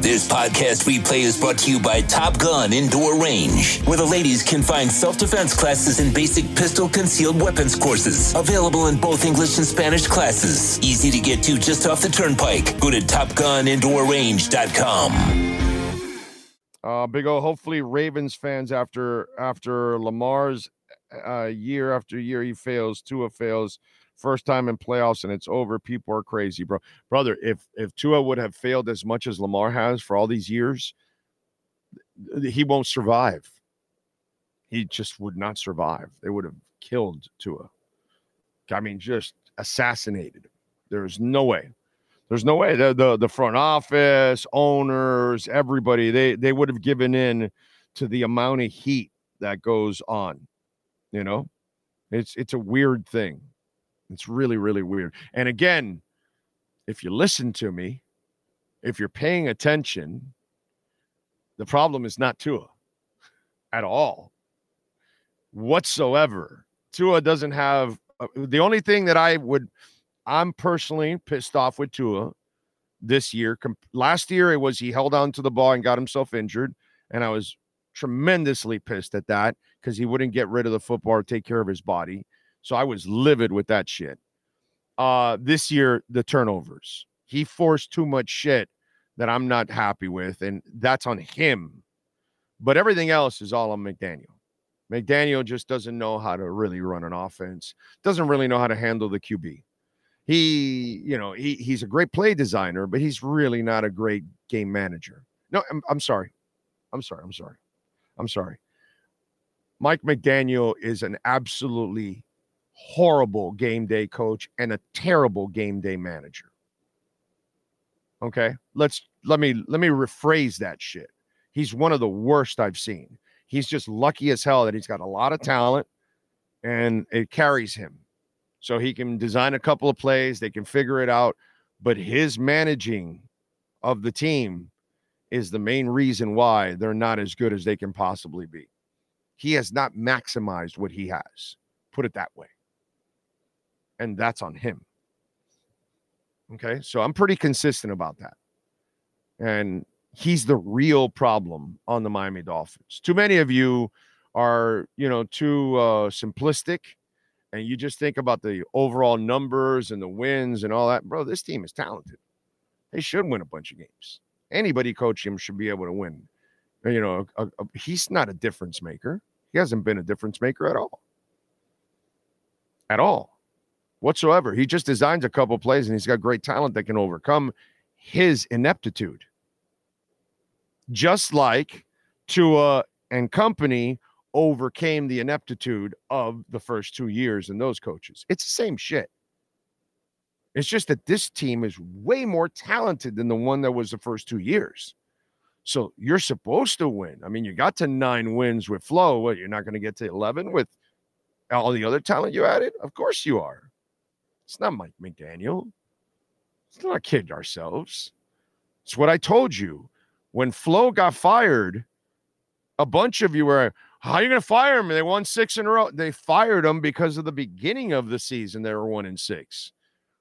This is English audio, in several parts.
This podcast replay is brought to you by Top Gun Indoor Range, where the ladies can find self defense classes and basic pistol concealed weapons courses. Available in both English and Spanish classes. Easy to get to just off the turnpike. Go to TopGunIndoorRange.com. Uh, big O. Hopefully, Ravens fans after after Lamar's uh, year after year he fails, Tua fails, first time in playoffs and it's over. People are crazy, bro. Brother, if if Tua would have failed as much as Lamar has for all these years, he won't survive. He just would not survive. They would have killed Tua. I mean, just assassinated. There's no way. There's no way. The, the the front office, owners, everybody, they they would have given in to the amount of heat that goes on. You know, it's it's a weird thing. It's really, really weird. And again, if you listen to me, if you're paying attention, the problem is not Tua at all, whatsoever. Tua doesn't have uh, the only thing that I would, I'm personally pissed off with Tua this year. Com- last year, it was he held on to the ball and got himself injured. And I was tremendously pissed at that because he wouldn't get rid of the football or take care of his body. So I was livid with that shit. Uh, this year, the turnovers. He forced too much shit that I'm not happy with, and that's on him. But everything else is all on McDaniel. McDaniel just doesn't know how to really run an offense, doesn't really know how to handle the QB. He, you know, he, he's a great play designer, but he's really not a great game manager. No, I'm, I'm sorry. I'm sorry. I'm sorry. I'm sorry. Mike McDaniel is an absolutely horrible game day coach and a terrible game day manager. Okay? Let's let me let me rephrase that shit. He's one of the worst I've seen. He's just lucky as hell that he's got a lot of talent and it carries him. So he can design a couple of plays, they can figure it out, but his managing of the team is the main reason why they're not as good as they can possibly be. He has not maximized what he has. Put it that way and that's on him. Okay. So I'm pretty consistent about that. And he's the real problem on the Miami Dolphins. Too many of you are, you know, too uh, simplistic and you just think about the overall numbers and the wins and all that. Bro, this team is talented. They should win a bunch of games. Anybody coaching him should be able to win. You know, a, a, he's not a difference maker. He hasn't been a difference maker at all. At all whatsoever. He just designs a couple plays and he's got great talent that can overcome his ineptitude. Just like Tua and company overcame the ineptitude of the first two years and those coaches. It's the same shit. It's just that this team is way more talented than the one that was the first two years. So you're supposed to win. I mean, you got to nine wins with Flo. What, you're not going to get to 11 with all the other talent you added? Of course you are. It's not Mike McDaniel. Let's not kid ourselves. It's what I told you. When Flo got fired, a bunch of you were, how are you going to fire him? They won six in a row. They fired him because of the beginning of the season. They were one in six,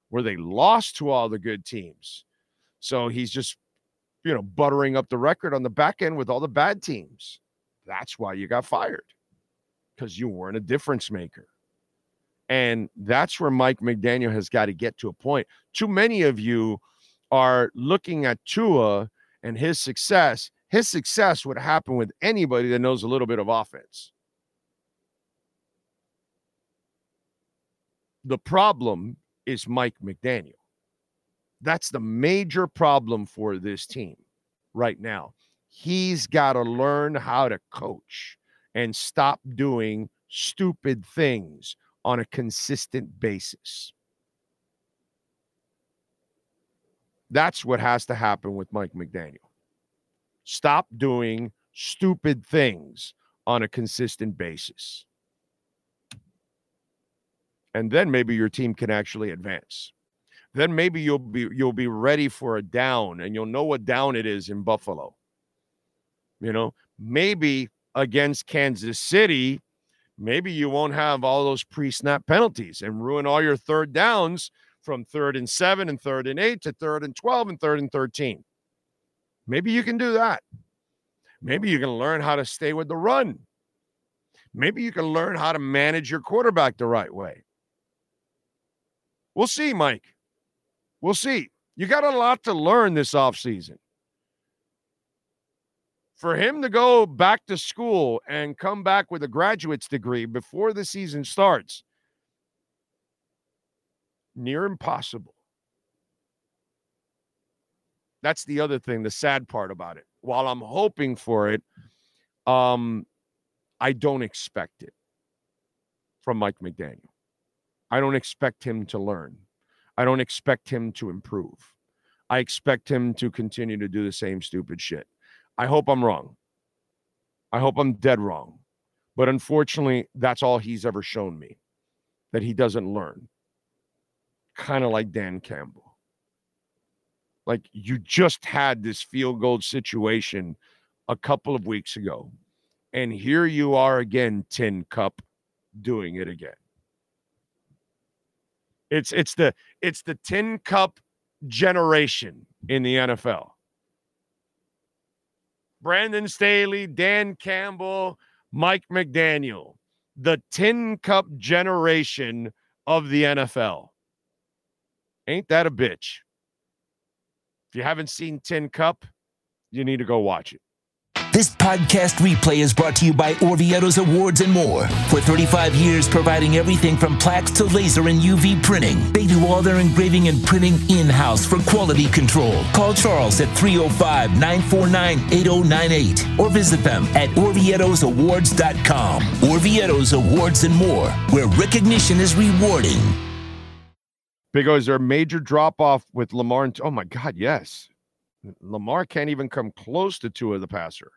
where they lost to all the good teams. So he's just, you know, buttering up the record on the back end with all the bad teams. That's why you got fired because you weren't a difference maker. And that's where Mike McDaniel has got to get to a point. Too many of you are looking at Tua and his success. His success would happen with anybody that knows a little bit of offense. The problem is Mike McDaniel. That's the major problem for this team right now. He's got to learn how to coach and stop doing stupid things on a consistent basis. That's what has to happen with Mike McDaniel. Stop doing stupid things on a consistent basis. And then maybe your team can actually advance. Then maybe you'll be you'll be ready for a down and you'll know what down it is in Buffalo. You know, maybe against Kansas City, maybe you won't have all those pre-snap penalties and ruin all your third downs from third and seven and third and eight to third and 12 and third and 13. Maybe you can do that. Maybe you can learn how to stay with the run. Maybe you can learn how to manage your quarterback the right way. We'll see, Mike. We'll see. You got a lot to learn this offseason. For him to go back to school and come back with a graduate's degree before the season starts, near impossible. That's the other thing, the sad part about it. While I'm hoping for it, um, I don't expect it from Mike McDaniel. I don't expect him to learn. I don't expect him to improve. I expect him to continue to do the same stupid shit. I hope I'm wrong. I hope I'm dead wrong. But unfortunately, that's all he's ever shown me that he doesn't learn. Kind of like Dan Campbell. Like you just had this field goal situation a couple of weeks ago. And here you are again, Tin Cup, doing it again. It's it's the it's the Tin Cup generation in the NFL. Brandon Staley, Dan Campbell, Mike McDaniel, the Tin Cup generation of the NFL. Ain't that a bitch? If you haven't seen Tin Cup, you need to go watch it. This podcast replay is brought to you by Orvieto's Awards and more. For 35 years, providing everything from plaques to laser and UV printing. They do all their engraving and printing in house for quality control. Call Charles at 305 949 8098 or visit them at OrvietosAwards.com. Orvieto's Awards and more, where recognition is rewarding. Big O, is there a major drop off with Lamar? And, oh my God, yes. Lamar can't even come close to Tua the passer.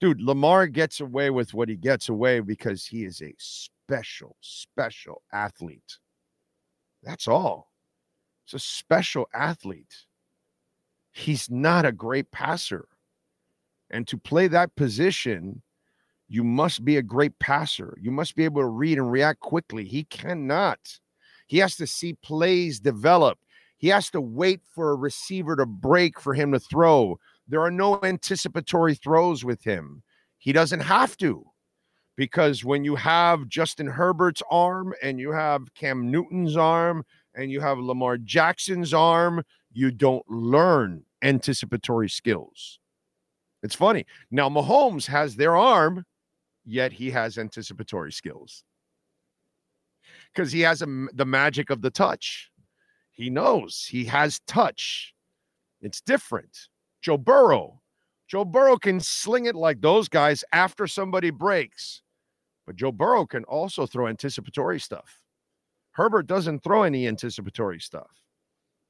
Dude, Lamar gets away with what he gets away because he is a special, special athlete. That's all. It's a special athlete. He's not a great passer. And to play that position, you must be a great passer. You must be able to read and react quickly. He cannot. He has to see plays develop. He has to wait for a receiver to break for him to throw. There are no anticipatory throws with him. He doesn't have to because when you have Justin Herbert's arm and you have Cam Newton's arm and you have Lamar Jackson's arm, you don't learn anticipatory skills. It's funny. Now, Mahomes has their arm, yet he has anticipatory skills because he has a, the magic of the touch. He knows he has touch. It's different. Joe Burrow. Joe Burrow can sling it like those guys after somebody breaks. But Joe Burrow can also throw anticipatory stuff. Herbert doesn't throw any anticipatory stuff.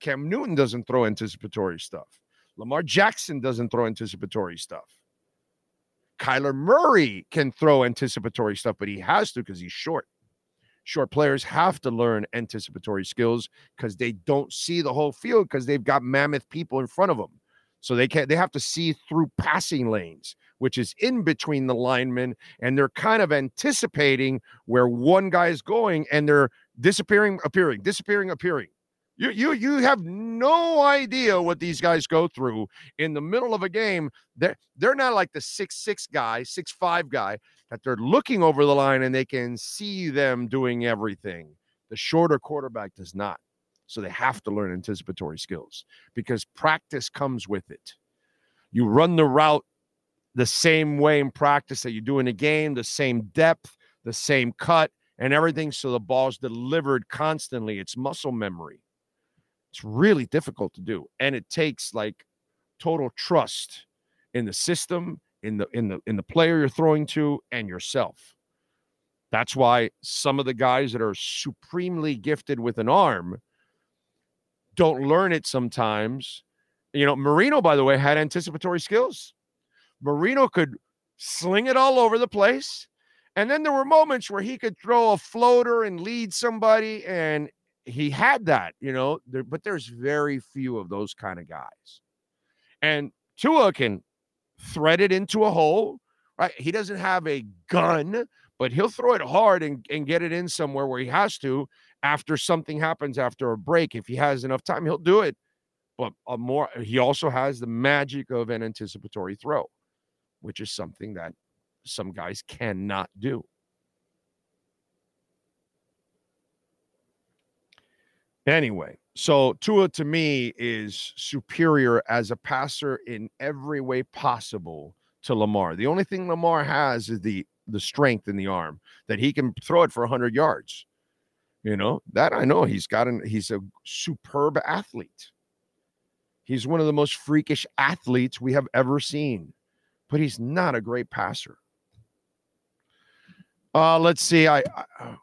Cam Newton doesn't throw anticipatory stuff. Lamar Jackson doesn't throw anticipatory stuff. Kyler Murray can throw anticipatory stuff, but he has to because he's short short players have to learn anticipatory skills because they don't see the whole field because they've got mammoth people in front of them. So they can't they have to see through passing lanes, which is in between the linemen, and they're kind of anticipating where one guy is going and they're disappearing, appearing, disappearing, appearing. You you you have no idea what these guys go through in the middle of a game. They're they're not like the six six guy, six five guy that they're looking over the line and they can see them doing everything. The shorter quarterback does not. So they have to learn anticipatory skills because practice comes with it. You run the route the same way in practice that you do in a game, the same depth, the same cut, and everything. So the ball's delivered constantly. It's muscle memory. It's really difficult to do. And it takes like total trust in the system, in the in the in the player you're throwing to, and yourself. That's why some of the guys that are supremely gifted with an arm don't learn it sometimes. You know, Marino, by the way, had anticipatory skills. Marino could sling it all over the place. And then there were moments where he could throw a floater and lead somebody, and he had that, you know, there, but there's very few of those kind of guys. And Tua can thread it into a hole, right? He doesn't have a gun, but he'll throw it hard and, and get it in somewhere where he has to after something happens after a break. If he has enough time, he'll do it. but a more he also has the magic of an anticipatory throw, which is something that some guys cannot do. Anyway, so Tua to me is superior as a passer in every way possible to Lamar. The only thing Lamar has is the the strength in the arm that he can throw it for 100 yards. You know, that I know he's got an he's a superb athlete. He's one of the most freakish athletes we have ever seen, but he's not a great passer. Uh let's see. I, I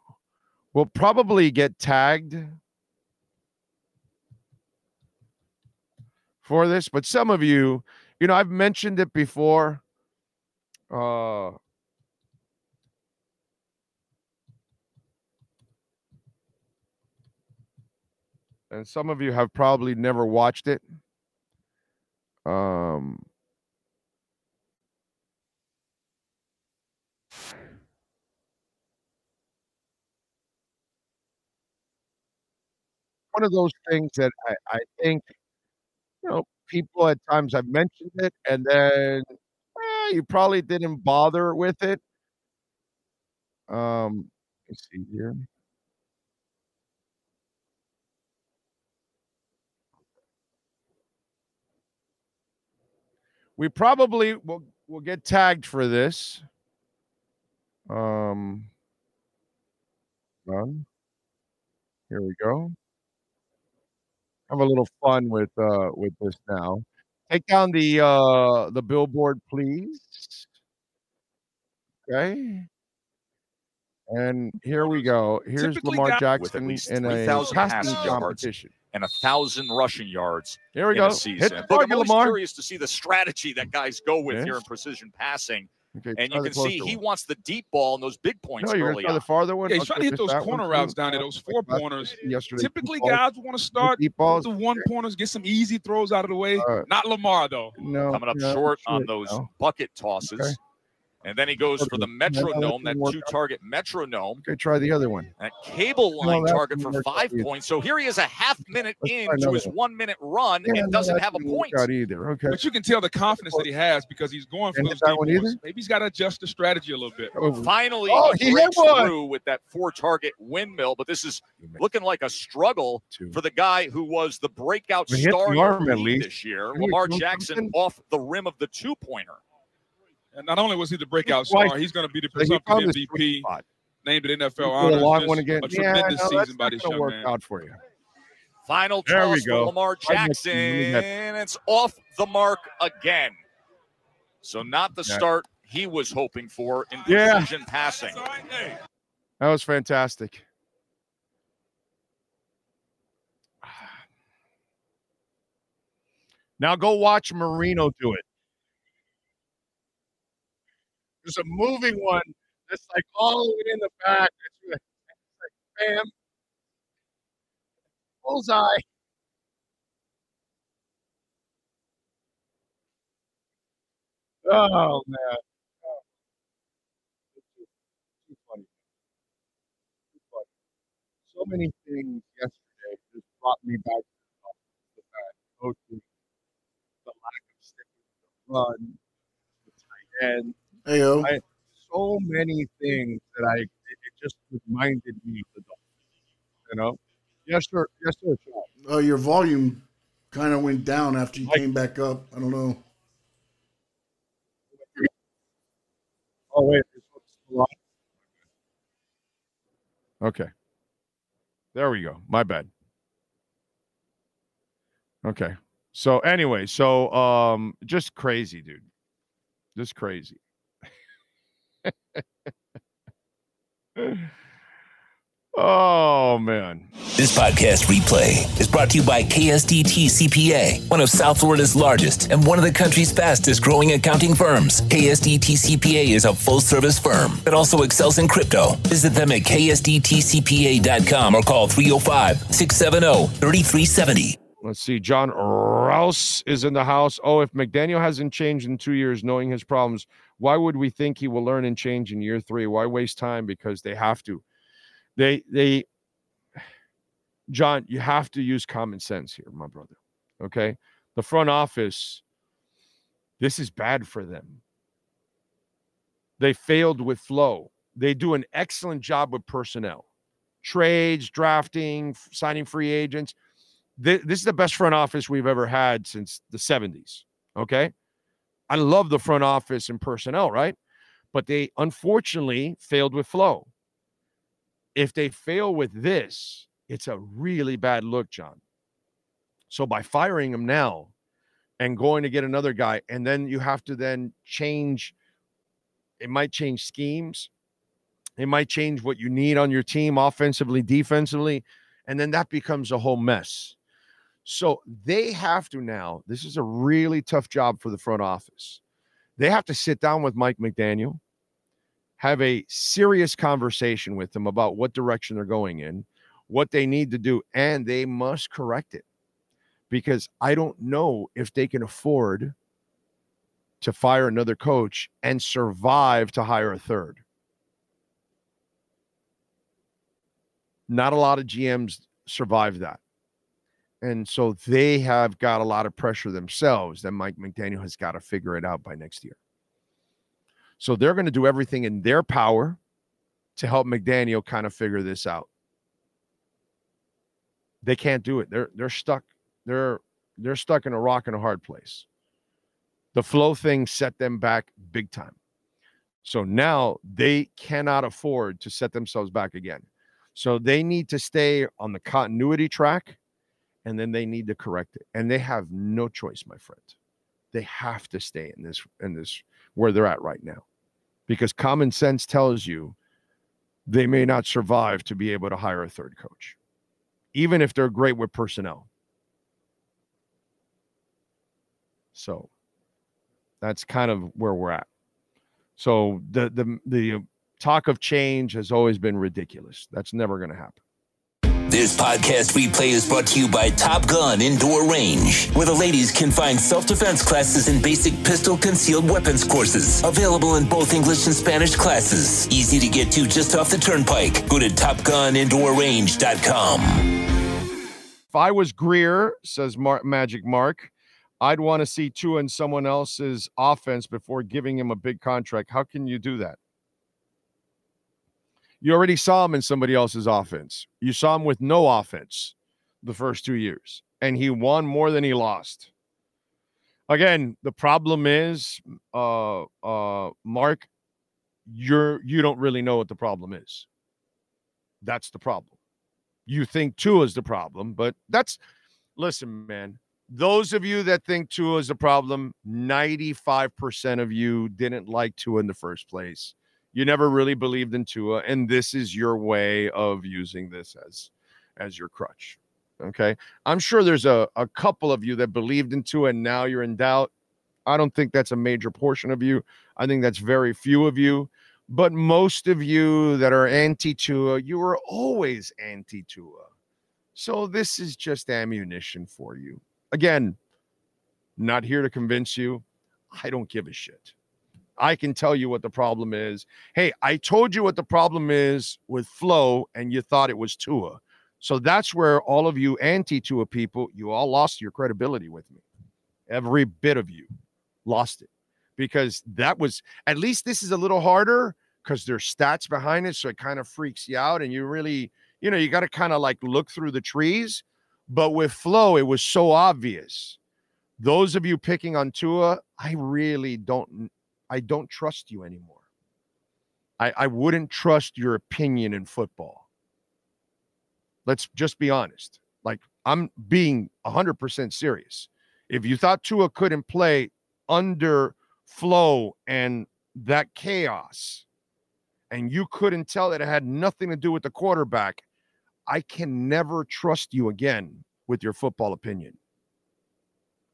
will probably get tagged for this, but some of you, you know, I've mentioned it before. Uh and some of you have probably never watched it. Um, one of those things that I, I think, you know, people at times I've mentioned it, and then eh, you probably didn't bother with it. Um, let's see here. We probably will will get tagged for this. Um, done. Here we go. Have a little fun with uh with this now. Take down the uh the billboard, please. Okay. And here we go. Here's Typically Lamar got- Jackson least in a 3,000 passing passing yards. competition. And a thousand rushing yards Here we in go. a Hit the Look, I'm always Lamar. curious to see the strategy that guys go with here in precision passing. Okay, And you can see closer he one. wants the deep ball and those big points No, you're gonna early try the farther one. Yeah, he's trying to hit those that one, corner routes down there, those four last pointers. Yesterday, Typically, guys want to start deep with balls. the one pointers, get some easy throws out of the way. Uh, Not Lamar though. no, Coming up no, short on those no. bucket tosses. Okay. And then he goes for the Okay. That metronome, that two target metronome, Okay, try the other one. that cable line that target for five points. So here he is a half minute Let's into his one. one minute run Yeah, and doesn't that have a point. either. Okay. But you can tell the confidence that he has because he's going for Didn't those hit that deep one points. either? Maybe he's got to adjust the strategy a little bit. Oh, Finally, Oh, he he hit breaks one. through with that four target windmill, but this is looking like a struggle two. for the guy who was the breakout But he hit the star in the arm league this year, Lamar Jackson off the rim of the two pointer. And not only was he the breakout Twice. star, he's going to be the So he presumptive found his sweet MVP, named at NFL He put a long one again. A Yeah, tremendous no, that's season by this gonna young work man. out for you. Final There we toss for. Lamar Right next to Jackson, you. Look at and it's off the mark again. So not the Yeah. start he was hoping for in Yeah. passing. That was fantastic. Now go watch Marino do it. There's a moving one that's like all the way in the back. It's like, it's like bam. Bullseye. Oh man. Oh. So many things yesterday just brought me back to the fact coaching, the lack of sticking the run, the tight end, Hey yo, I- so many things that I it, it just reminded me of the Dolphins. You know? Yes, sir. Yes, sir. Sean. uh, your volume kind of went down after you Like- came back up. I don't know. Oh wait, this one's still on? Okay. There we go. My bad. Okay. So anyway, so um just crazy, dude. Just crazy. Oh man. This podcast replay is brought to you by KSDT CPA, one of South Florida's largest and one of the country's fastest growing accounting firms. KSDT CPA is a full service firm that also excels in crypto. Visit them at ksdtcpa.com or call 305 670 3370. Let's see. John Rouse is in the house. Oh, if McDaniel hasn't changed in two years, knowing his problems, why would we think he will learn and change in year three? Why waste time? Because they have to. They they John, you have to use common sense here, my brother. Okay. The front office, this is bad for them. They failed with Flo. They do an excellent job with personnel, trades, drafting, signing free agents. Th- This is the best front office we've ever had since the 70s. Okay. I love the front office and personnel, right? But they unfortunately failed with Flo. If they fail with this, it's a really bad look, John. So by firing him now and going to get another guy, and then you have to then change, it might change schemes. It might change what you need on your team offensively, defensively, and then that becomes a whole mess. So they have to now, this is a really tough job for the front office. They have to sit down with Mike McDaniel, have a serious conversation with them about what direction they're going in, what they need to do, and they must correct it because I don't know if they can afford to fire another coach and survive to hire a third. Not a lot of GMs survive that. And so they have got a lot of pressure themselves that Mike McDaniel has got to figure it out by next year. So they're going to do everything in their power to help McDaniel kind of figure this out. They can't do it. They're they're stuck. They're they're stuck in a rock and a hard place. The Flo thing set them back big time. So now they cannot afford to set themselves back again. So they need to stay on the continuity track and then they need to correct it. And they have no choice, my friend. They have to stay in this in this where they're at right now. Because common sense tells you they may not survive to be able to hire a third coach, even if they're great with personnel. So that's kind of where we're at. So the the the talk of change has always been ridiculous. That's never going to happen. This podcast replay is brought to you by Top Gun Indoor Range, where the ladies can find self defense classes and basic pistol concealed weapons courses. Available in both English and Spanish classes. Easy to get to just off the turnpike. Go to TopGunIndoorRange.com. If I was Grier, says Mar- Magic Mark, I'd want to see Tua in someone else's offense before giving him a big contract. How can you do that? You already saw him in somebody else's offense. You saw him with no offense the first two years, and he won more than he lost. Again, the problem is, uh, uh, Mark, you're you don't really know what the problem is. That's the problem. You think Tua is the problem, but that's listen, man. Those of you that think Tua is the problem, 95% of you didn't like Tua in the first place you never really believed in Tua, and this is your way of using this as as your crutch. Okay. I'm sure there's a, a couple of you that believed in Tua and now you're in doubt. I don't think that's a major portion of you. I think that's very few of you. But most of you that are anti Tua, you were always anti Tua. So this is just ammunition for you. Again, not here to convince you. I don't give a shit. I can tell you what the problem is. Hey, I told you what the problem is with Flo, and you thought it was Tua. So that's where all of you anti Tua people, you all lost your credibility with me. Every bit of you lost it because that was at least this is a little harder because there's stats behind it. So it kind of freaks you out, and you really, you know, you got to kind of like look through the trees. But with Flo, it was so obvious. Those of you picking on Tua, I really don't I don't trust you anymore. I, I wouldn't trust your opinion in football. Let's just be honest. Like, I'm being 100% serious. If you thought Tua couldn't play under Flo and that chaos, and you couldn't tell that it had nothing to do with the quarterback, I can never trust you again with your football opinion.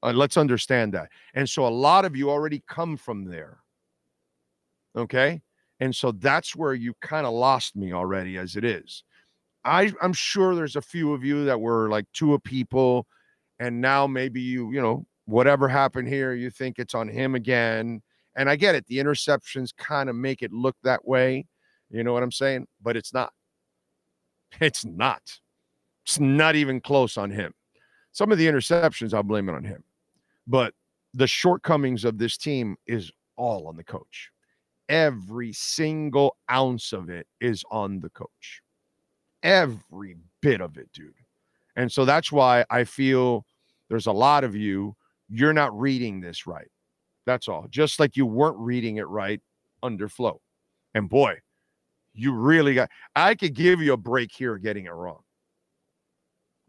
Uh, let's understand that. And so a lot of you already come from there. Okay. And so that's where you kind of lost me already as it is. I, I'm sure there's a few of you that were like two of people, and now maybe you, you know, whatever happened here, you think it's on him again. And I get it. The interceptions kind of make it look that way. You know what I'm saying? But it's not. It's not. It's not even close on him. Some of the interceptions, I'll blame it on him. But the shortcomings of this team is all on the coach. Every single ounce of it is on the coach. Every bit of it, dude. And so that's why I feel there's a lot of you, you're not reading this right. That's all. Just like you weren't reading it right under Flo. And boy, you really got, I could give you a break here getting it wrong.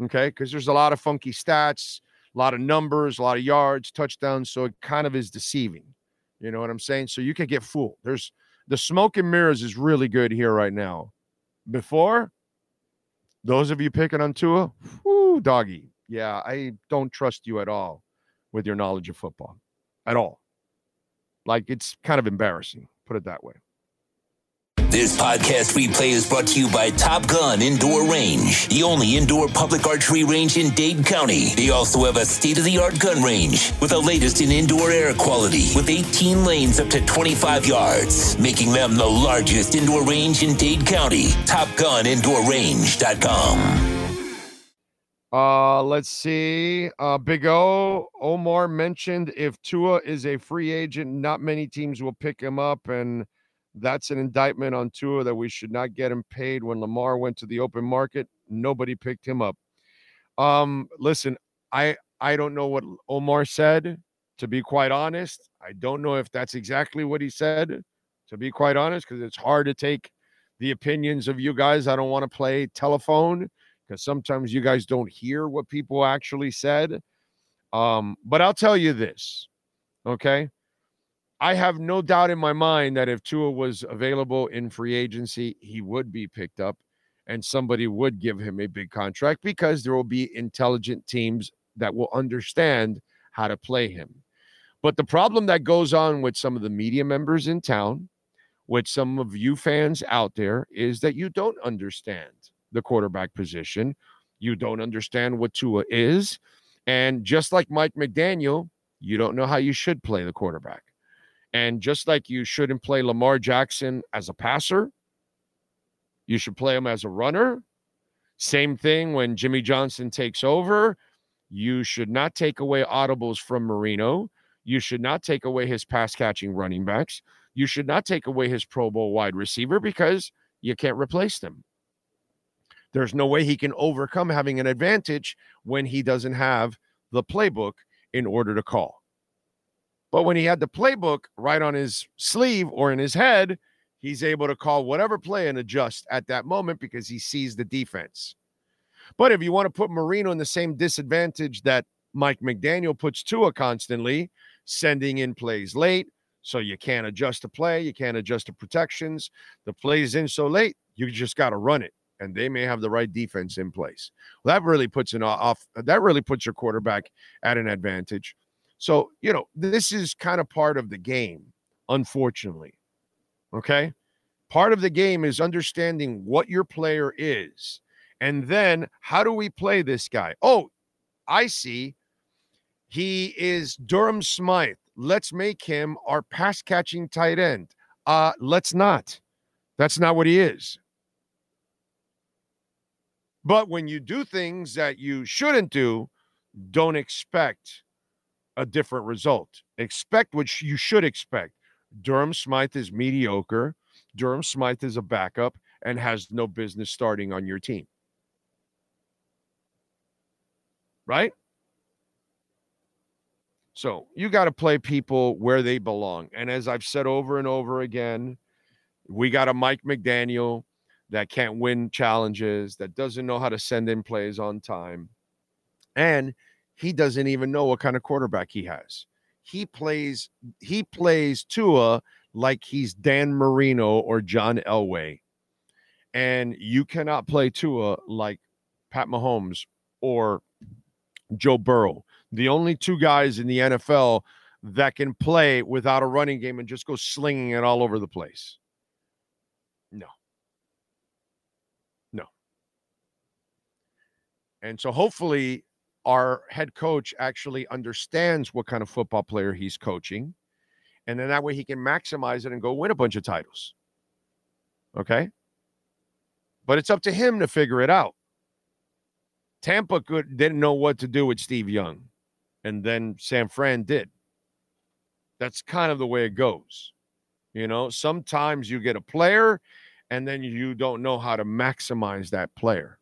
Okay. Because there's a lot of funky stats, a lot of numbers, a lot of yards, touchdowns. So it kind of is deceiving. You know what I'm saying? So you can get fooled. There's the smoke and mirrors is really good here right now. Before, those of you picking on Tua, whoo, doggy. Yeah, I don't trust you at all with your knowledge of football at all. Like it's kind of embarrassing, put it that way. This podcast replay is brought to you by Top Gun Indoor Range, the only indoor public archery range in Dade County. They also have a state of the art gun range with the latest in indoor air quality with 18 lanes up to 25 yards, making them the largest indoor range in Dade County. TopGunIndoorRange.com. Uh, let's see. Uh, Big O Omar mentioned if Tua is a free agent, not many teams will pick him up, and that's an indictment on Tua that we should not get him paid. When Lamar went to the open market, nobody picked him up. Um, listen, I I don't know what Omar said. To be quite honest, I don't know if that's exactly what he said. To be quite honest, because it's hard to take the opinions of you guys. I don't want to play telephone because sometimes you guys don't hear what people actually said. Um, but I'll tell you this, okay? I have no doubt in my mind that if Tua was available in free agency, he would be picked up and somebody would give him a big contract because there will be intelligent teams that will understand how to play him. But the problem that goes on with some of the media members in town, with some of you fans out there, is that you don't understand the quarterback position. You don't understand what Tua is. And just like Mike McDaniel, you don't know how you should play the quarterback. And just like you shouldn't play Lamar Jackson as a passer, you should play him as a runner. Same thing when Jimmy Johnson takes over. You should not take away audibles from Marino. You should not take away his pass catching running backs. You should not take away his Pro Bowl wide receiver because you can't replace them. There's no way he can overcome having an advantage when he doesn't have the playbook in order to call. But when he had the playbook right on his sleeve or in his head, he's able to call whatever play and adjust at that moment because he sees the defense. But if you want to put Marino in the same disadvantage that Mike McDaniel puts Tua constantly, sending in plays late, so you can't adjust the play, you can't adjust the protections. The play's in so late, you just got to run it and they may have the right defense in place. Well, that really puts an off. That really puts your quarterback at an advantage. So you know this is kind of part of the game, unfortunately. Okay, part of the game is understanding what your player is, and then how do we play this guy? Oh, I see. He is Durham Smythe. Let's make him our pass catching tight end. Uh, let's not. That's not what he is. But when you do things that you shouldn't do, don't expect a different result. Expect what you should expect. Durham Smythe is mediocre. Durham Smythe is a backup and has no business starting on your team. Right? So you got to play people where they belong. And as I've said over and over again, we got a Mike McDaniel that can't win challenges, that doesn't know how to send in plays on time. And he doesn't even know what kind of quarterback he has. He plays he plays Tua like he's Dan Marino or John Elway. And you cannot play Tua like Pat Mahomes or Joe Burrow. The only two guys in the NFL that can play without a running game and just go slinging it all over the place. No. No. And so hopefully our head coach actually understands what kind of football player he's coaching. And then that way he can maximize it and go win a bunch of titles. Okay. But it's up to him to figure it out. Tampa could didn't know what to do with Steve Young, and then San Fran did. That's kind of the way it goes. You know, sometimes you get a player and then you don't know how to maximize that player.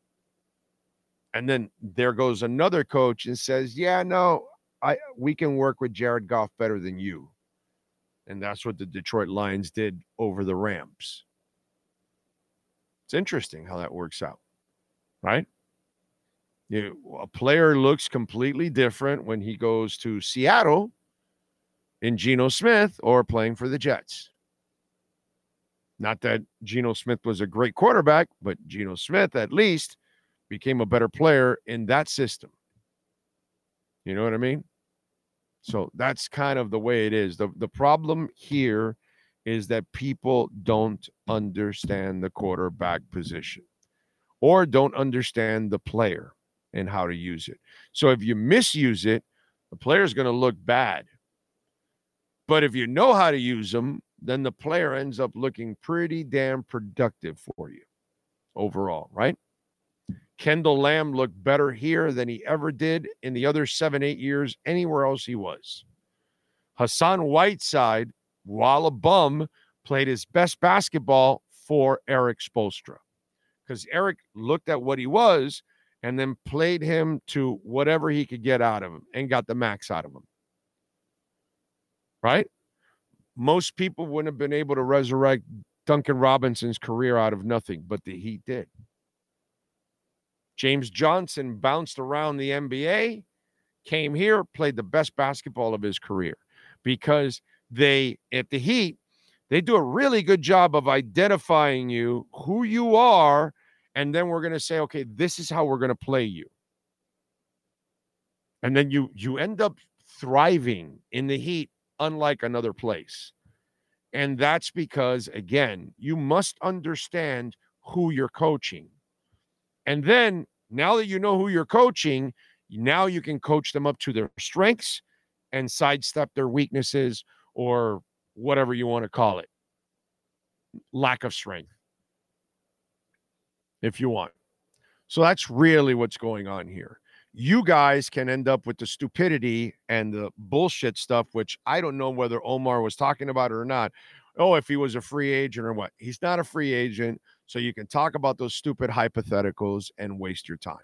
And then there goes another coach and says, "Yeah, no, I we can work with Jared Goff better than you." And that's what the Detroit Lions did over the Rams. It's interesting how that works out, right? You, a player looks completely different when he goes to Seattle in Geno Smith or playing for the Jets. Not that Geno Smith was a great quarterback, but Geno Smith at least became a better player in that system. You know what I mean? So that's kind of the way it is. The the problem here is that people don't understand the quarterback position or don't understand the player and how to use it. So if you misuse it, the player's going to look bad. But if you know how to use them, then the player ends up looking pretty damn productive for you overall, right? Kendall Lamm looked better here than he ever did in the other seven, eight years anywhere else he was. Hassan Whiteside, while a bum, played his best basketball for Erik Spoelstra because Erik looked at what he was and then played him to whatever he could get out of him and got the max out of him. Right? Most people wouldn't have been able to resurrect Duncan Robinson's career out of nothing, but the Heat did. James Johnson bounced around the NBA, came here, played the best basketball of his career because they, at the Heat, they do a really good job of identifying you, who you are, and then we're going to say, okay, this is how we're going to play you. And then you you end up thriving in the Heat, unlike another place. And that's because, again, you must understand who you're coaching. And then now that you know who you're coaching, now you can coach them up to their strengths and sidestep their weaknesses or whatever you want to call it lack of strength, if you want. So that's really what's going on here. You guys can end up with the stupidity and the bullshit stuff, which I don't know whether Omar was talking about or not. Oh, if he was a free agent or what. He's not a free agent. So you can talk about those stupid hypotheticals and waste your time.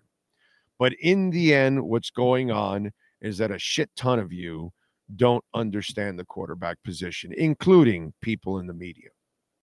But in the end, what's going on is that a shit ton of you don't understand the quarterback position, including people in the media.